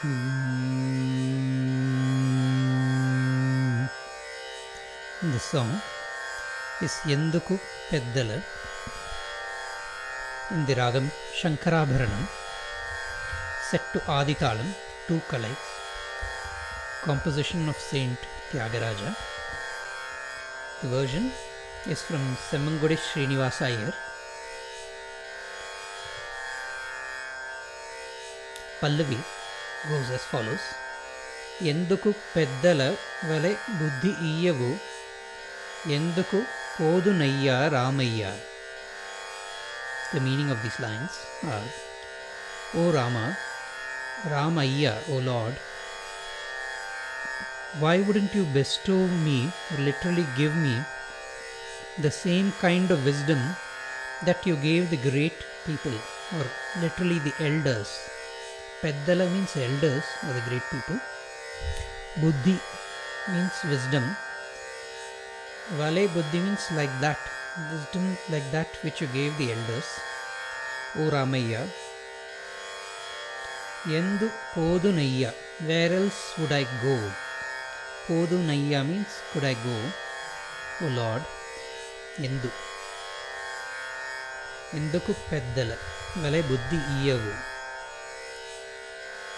The song is Yenduku Peddala in the ragam Shankarabharanam set to Aditalam, two kalais, composition of Saint Tyagaraja. The version is from Semangudi Srinivasa Iyer. Pallavi goes as follows. ఎందుకు పెద్దల వలె బుద్ధి ఇయ్యవు ఎందుకు పోదునయ్యా Ramayya the meaning of these lines are O Rama Ramayya O Lord why wouldn't you bestow me or literally give me the same kind of wisdom that you gave the great people or literally the elders peddala means elders or the great people buddhi means wisdom vale buddhi means like that wisdom like that which you gave the elders o ramayya endu podunayya where else would i go podunayya means could i go o lord endu ఎందుకు పెద్దల వలె బుద్ధి ఇయ్యవు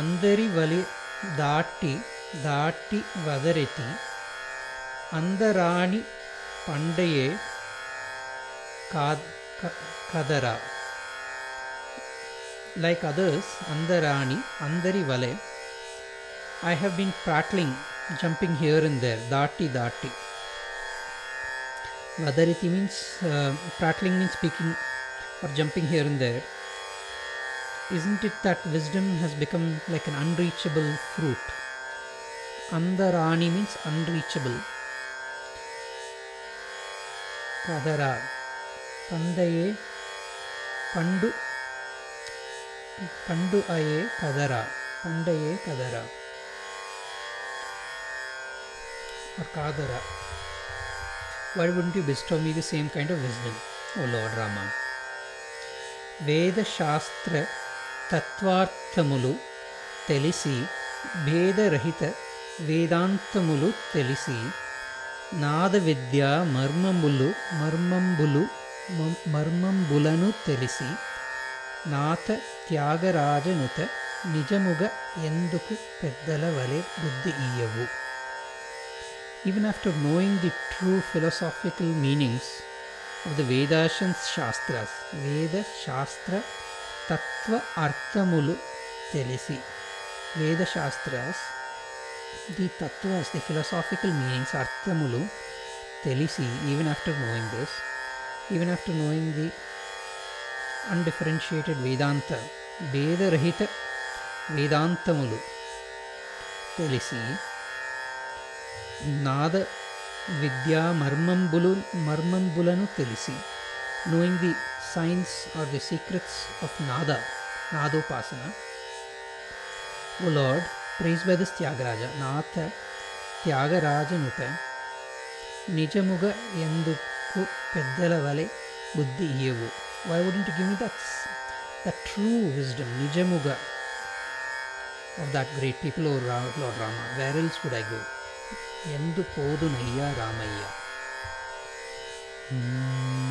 అందరి వలి దాటి దాటి వదరెతి అందరాణి పండయే కా కదరా like others అందరాణి అందరి వలె I have been prattling jumping here and there dati dati vadariti means uh, prattling means speaking or jumping here and there isn't it that wisdom has become like an unreachable fruit? Andarani means unreachable. Kadara. Pandaye. Pandu. Pandu aye kadara. Pandaye kadara. Or kadara. Why wouldn't you bestow me the same kind of wisdom, O Lord Rama? Veda Shastra తత్వార్థములు తెలిసి భేదరహిత వేదాంతములు తెలిసి నాద విద్య మర్మములు మర్మంబులు మర్మంబులను తెలిసి నాథ త్యాగరాజనుత నిజముగ ఎందుకు పెద్దల వలె బుద్ధి ఇయ్యవు even after knowing the true philosophical meanings of the Vedas and Shastras, Veda Shastra తత్వ అర్థములు తెలిసి వేదశాస్త్ర ది తత్వ ది ఫిలాసాఫికల్ మీనింగ్స్ అర్థములు తెలిసి even after knowing this even after knowing the undifferentiated Vedanta భేదరహిత వేదాంతములు తెలిసి నాద విద్యా మర్మంబులు మర్మంబులను తెలిసి knowing the science or the secrets of Nada, Nadopasana. O Lord, praised by this Tyagaraja, Natha Tyagaraja Nuta, Nijamuga Yenduku Peddalavale Buddhi Yevu. Why wouldn't you give me that, that true wisdom, Nijamuga, of that great people, Lord, Lord Rama? Where else would I go? Yendu Podu Naya Ramaya. Hmm.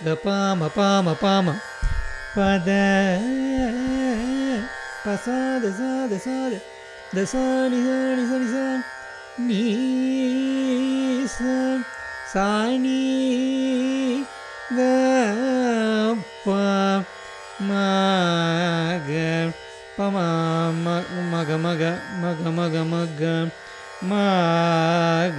da pama, pama. Padé. Passada, sada, sada. Da sani, sani, sani, sani. Ni, san. Sani. Gapa. Maga. Pama, maga, maga, maga, maga, maga. Magariza.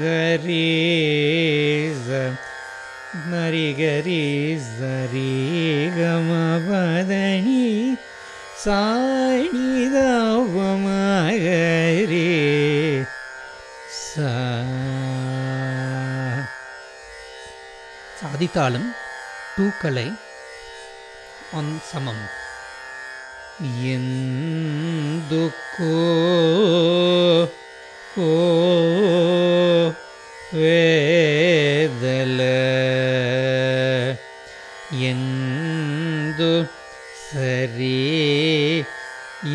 மரிகரி சரி கமபதனி சாணிதாவமகரி சாதித்தாலும் டூக்களை one சமம். எந்துக்கோ ஓ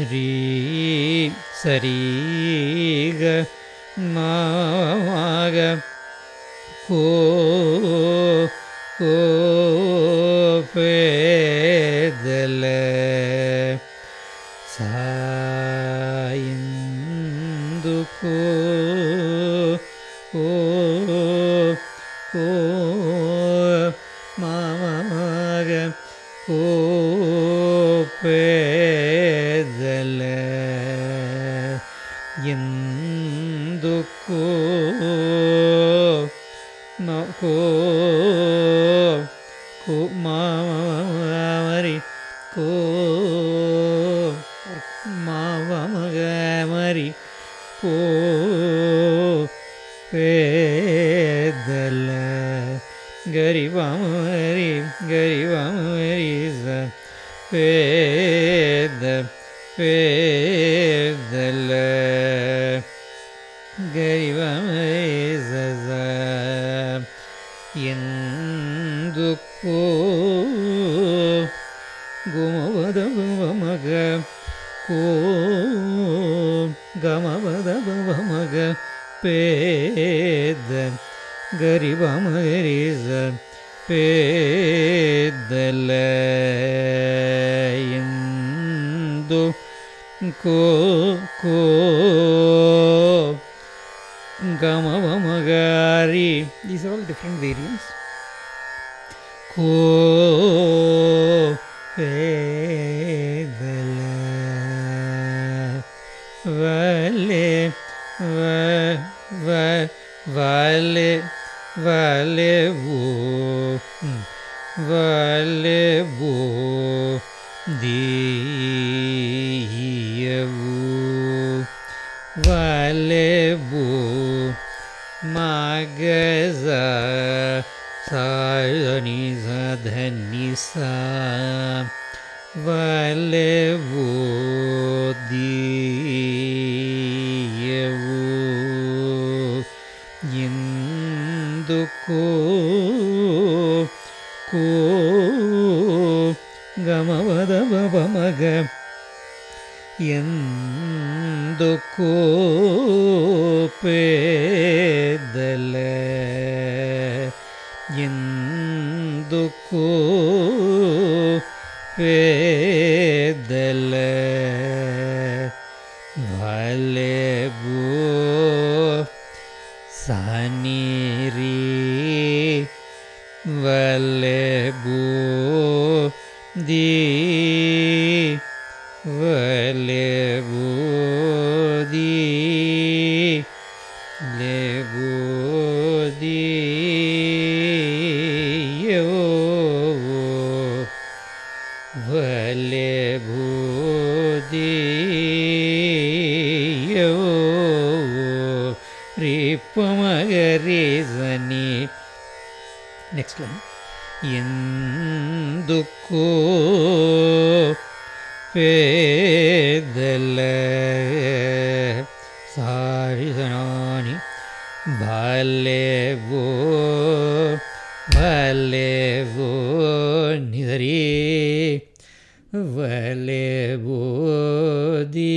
श्री सरीग माग को को पे தெல்ல கரிவமை இந்துக்கோ குமவதபவமக கோ கமவதபவமக பேத கரிவமரிச பேதல. இந்து को को gamavamagari these are all different variants. ko vedala vale va va vale vale vo vale vo di ധനിസാ വലവോദീയവോ ഇന്ദുക്കോ കോ ഗമവദവമഗ എന്തുക്കോ പേദലേ वेदल भले भो सनीरी वले भलु दी நிதரே வலே போதீ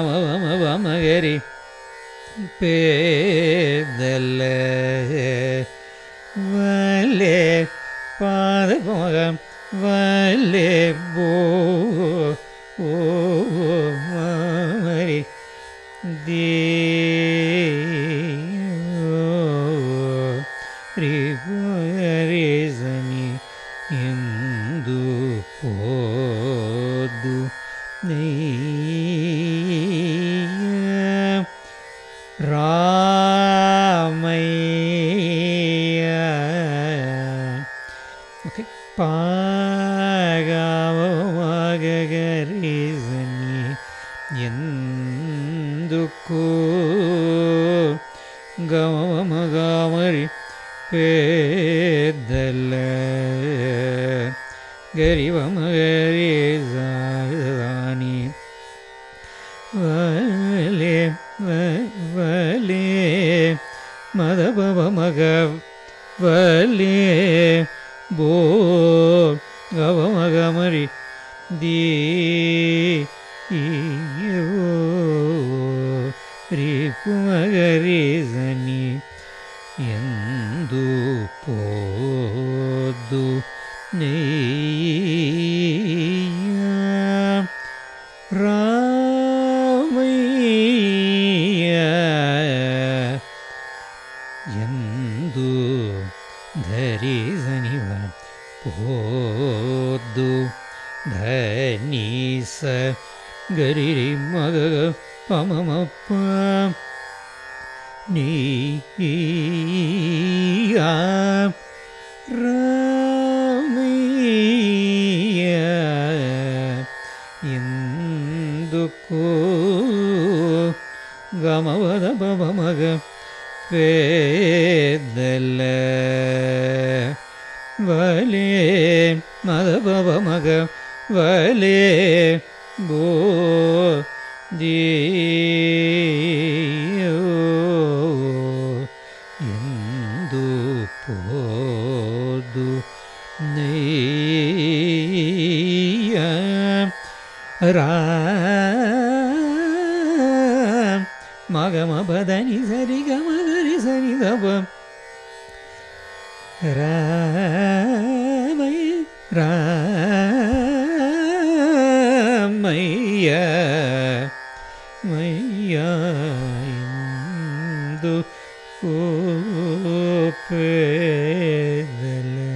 பரமகரி பேதல்ல வல்லே பாதபோகம் வல்லே போ ஓ மதபவ மக வல்லே போ அவமகமரி தீ ரிப்புமகரி கரிரி மக பமமப்ப. நீ ராமைய இந்துக்கோ கமவத பவமக பேதல்ல வலே மதபவமக வலே bo de indo podo neia. Ra magama badani sari gama gari sari ra கூப்பேதலே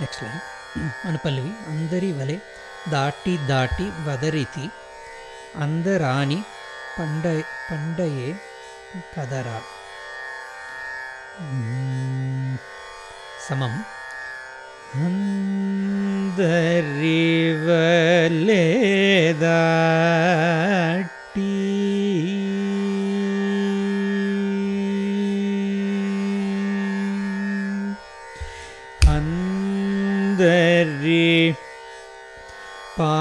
ನೆಕ್ಸ್ಟ್ ಲೈನ್ ಅನುಪಲ್ಲವಿ ಅಂದರಿ ವಲೆ ದಾಟಿ ದಾಟಿ ವದರಿತಿ அந்த ராணி பண்டை பண்டையே கதரா சமம். அந்தறிவலேதாட்டி அந்தரி பா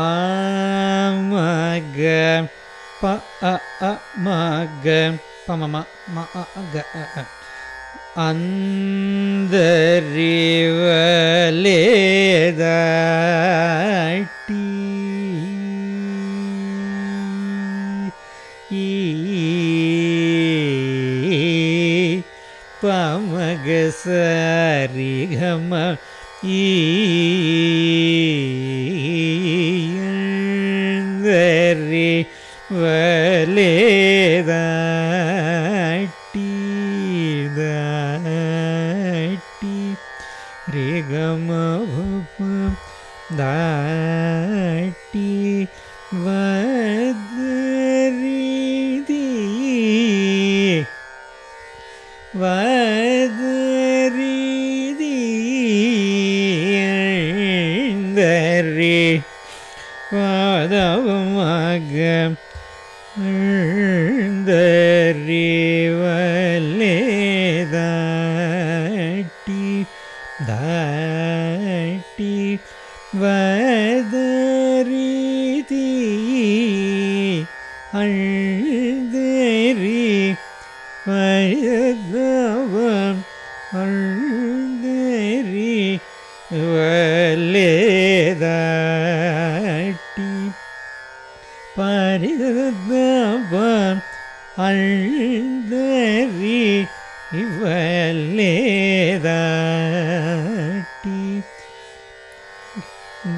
ग प अ अ म ग प म म म अ ग अ அந்தறிவலேதாட்டி பமக சரிகம ஈ வலேதாட்டி தாட்டி ரேகம தா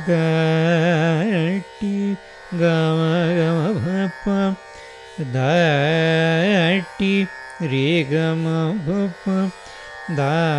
गि गि रि ग मप्प दा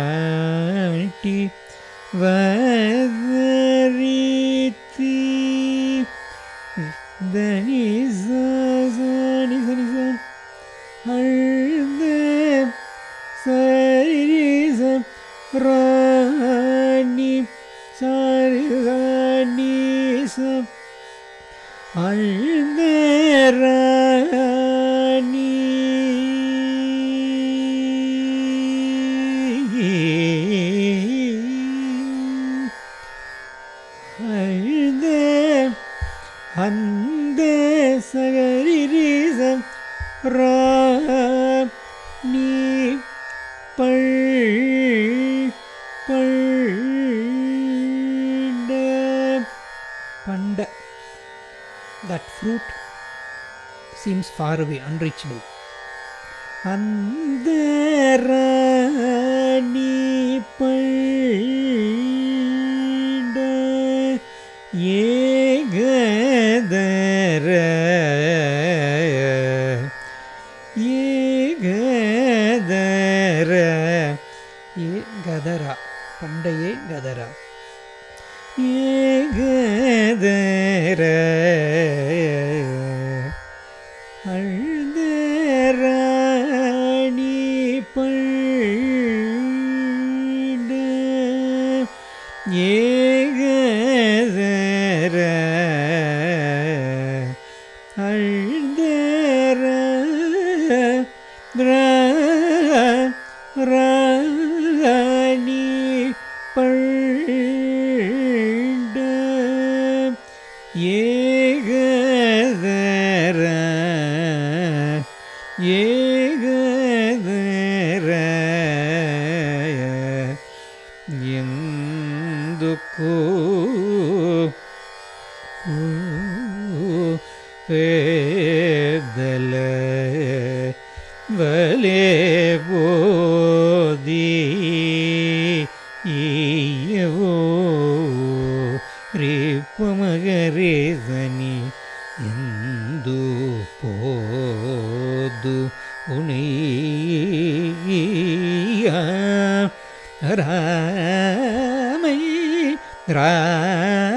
நீ பள் பள்ள Panda. That fruit seems far away, unreachable. அந்த கொண்டையே கதரா. ஏகதர அழுதராணி பள்ள ஏகதர புனிய ராமை ராமையா.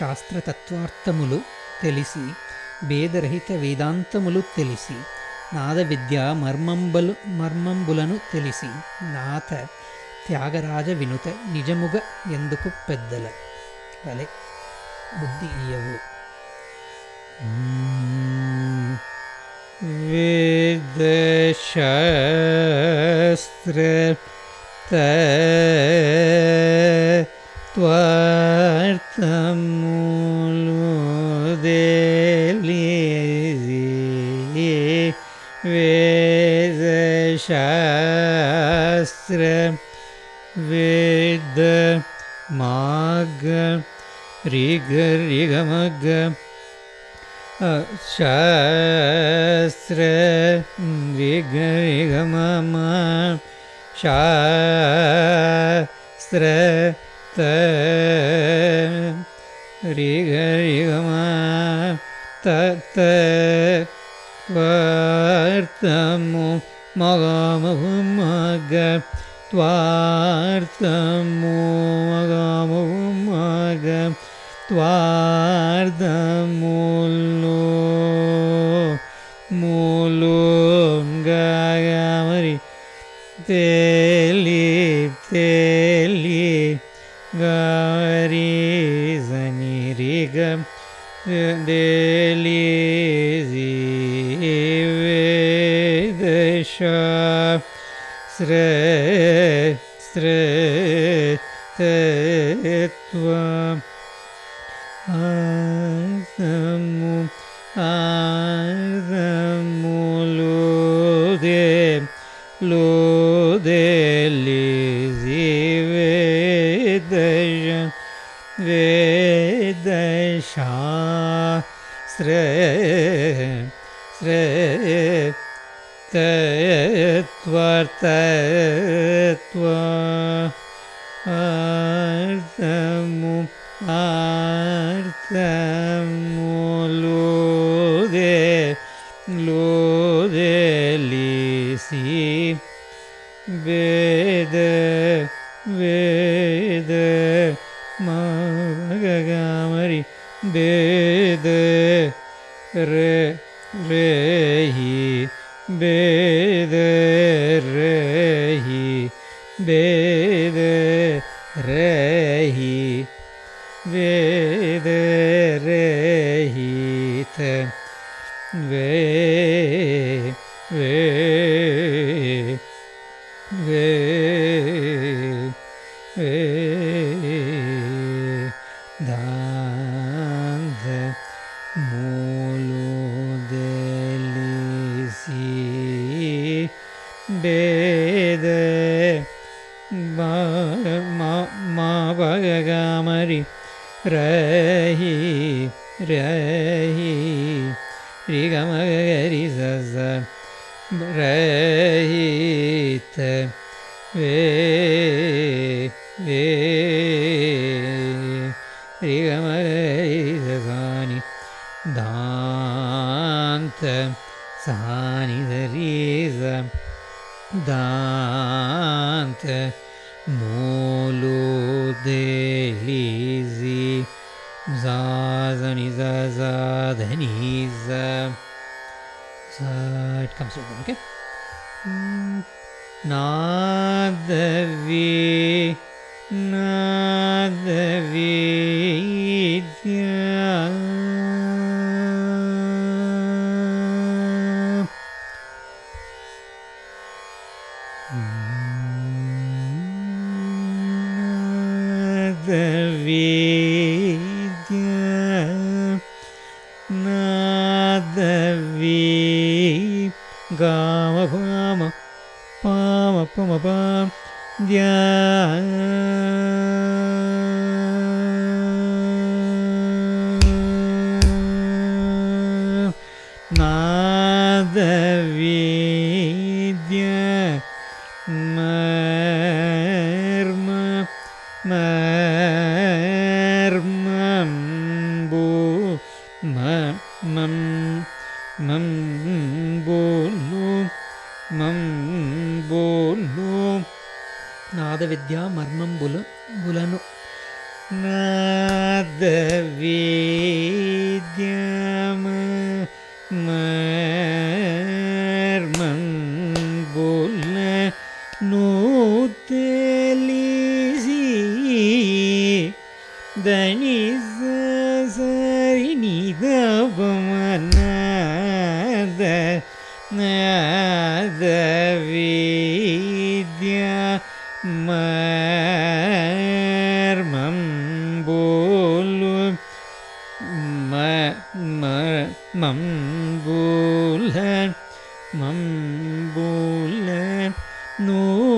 శాస్త్ర తత్వార్థములు తెలిసి భేదరహిత వేదాంతములు తెలిసి నాద విద్య మర్మంబలు మర్మంబులను తెలిసి నాథ త్యాగరాజ వినుత నిజముగ ఎందుకు పెద్దల వలె బుద్ధి ఇయవు వేదశాస్త్ర वेदशास्त्र वेद माग ऋग ऋगमग शास्त्र ऋग ऋगमम शास्त्र त ऋग ऋगम त त मगामभुमग त्वार्थमो मगामभुमग मगा मूलोङ्गयामरि तेलि तेलि गारी सनिरिग दे श्र्रमो आदमु लो दे लोदे लिजिवेदय वेदयशा स्रेय स्रेय तयत्व आर्तमु आर्त मो लो दे लो दे लिसी वेद वेद मगगामरि वेद रे रेहि। वेद रहि वेद रहि वेद रे वेद Zazadaniza So it comes over, okay? Mm, Nadavi Nadavidya மம்புல மம்புல நூதலி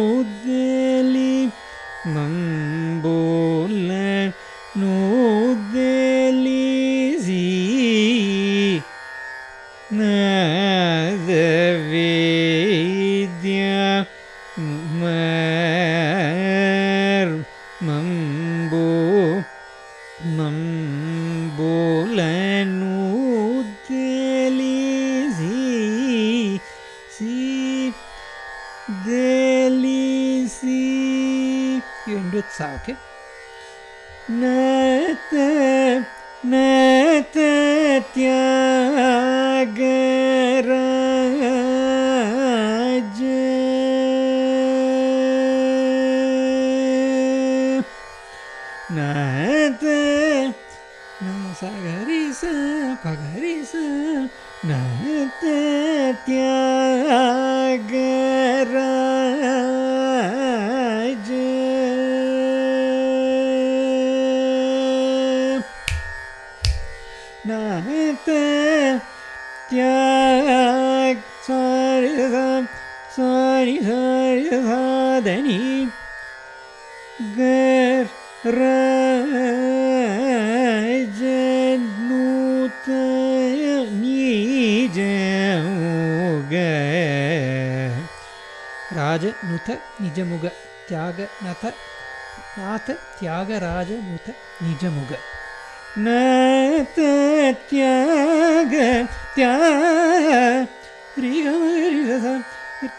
Naate, na sagarisa, pagarisa, naate, tiagara. निजमुग त्याग न्यागराजमुत निजमुग नत त्याग त्या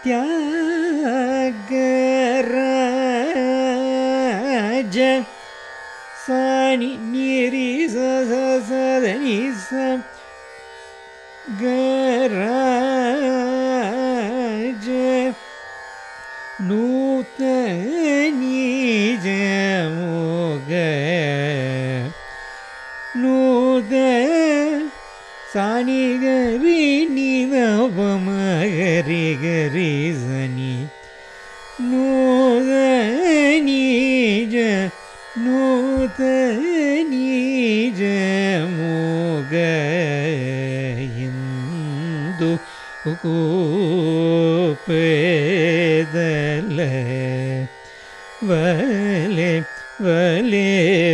त्याग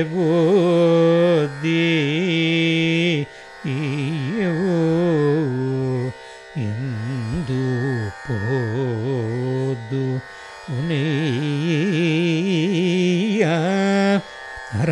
ಬುದ್ಧಿ ಇಂದು ಪೋದು ಉನೇಯ ಹರ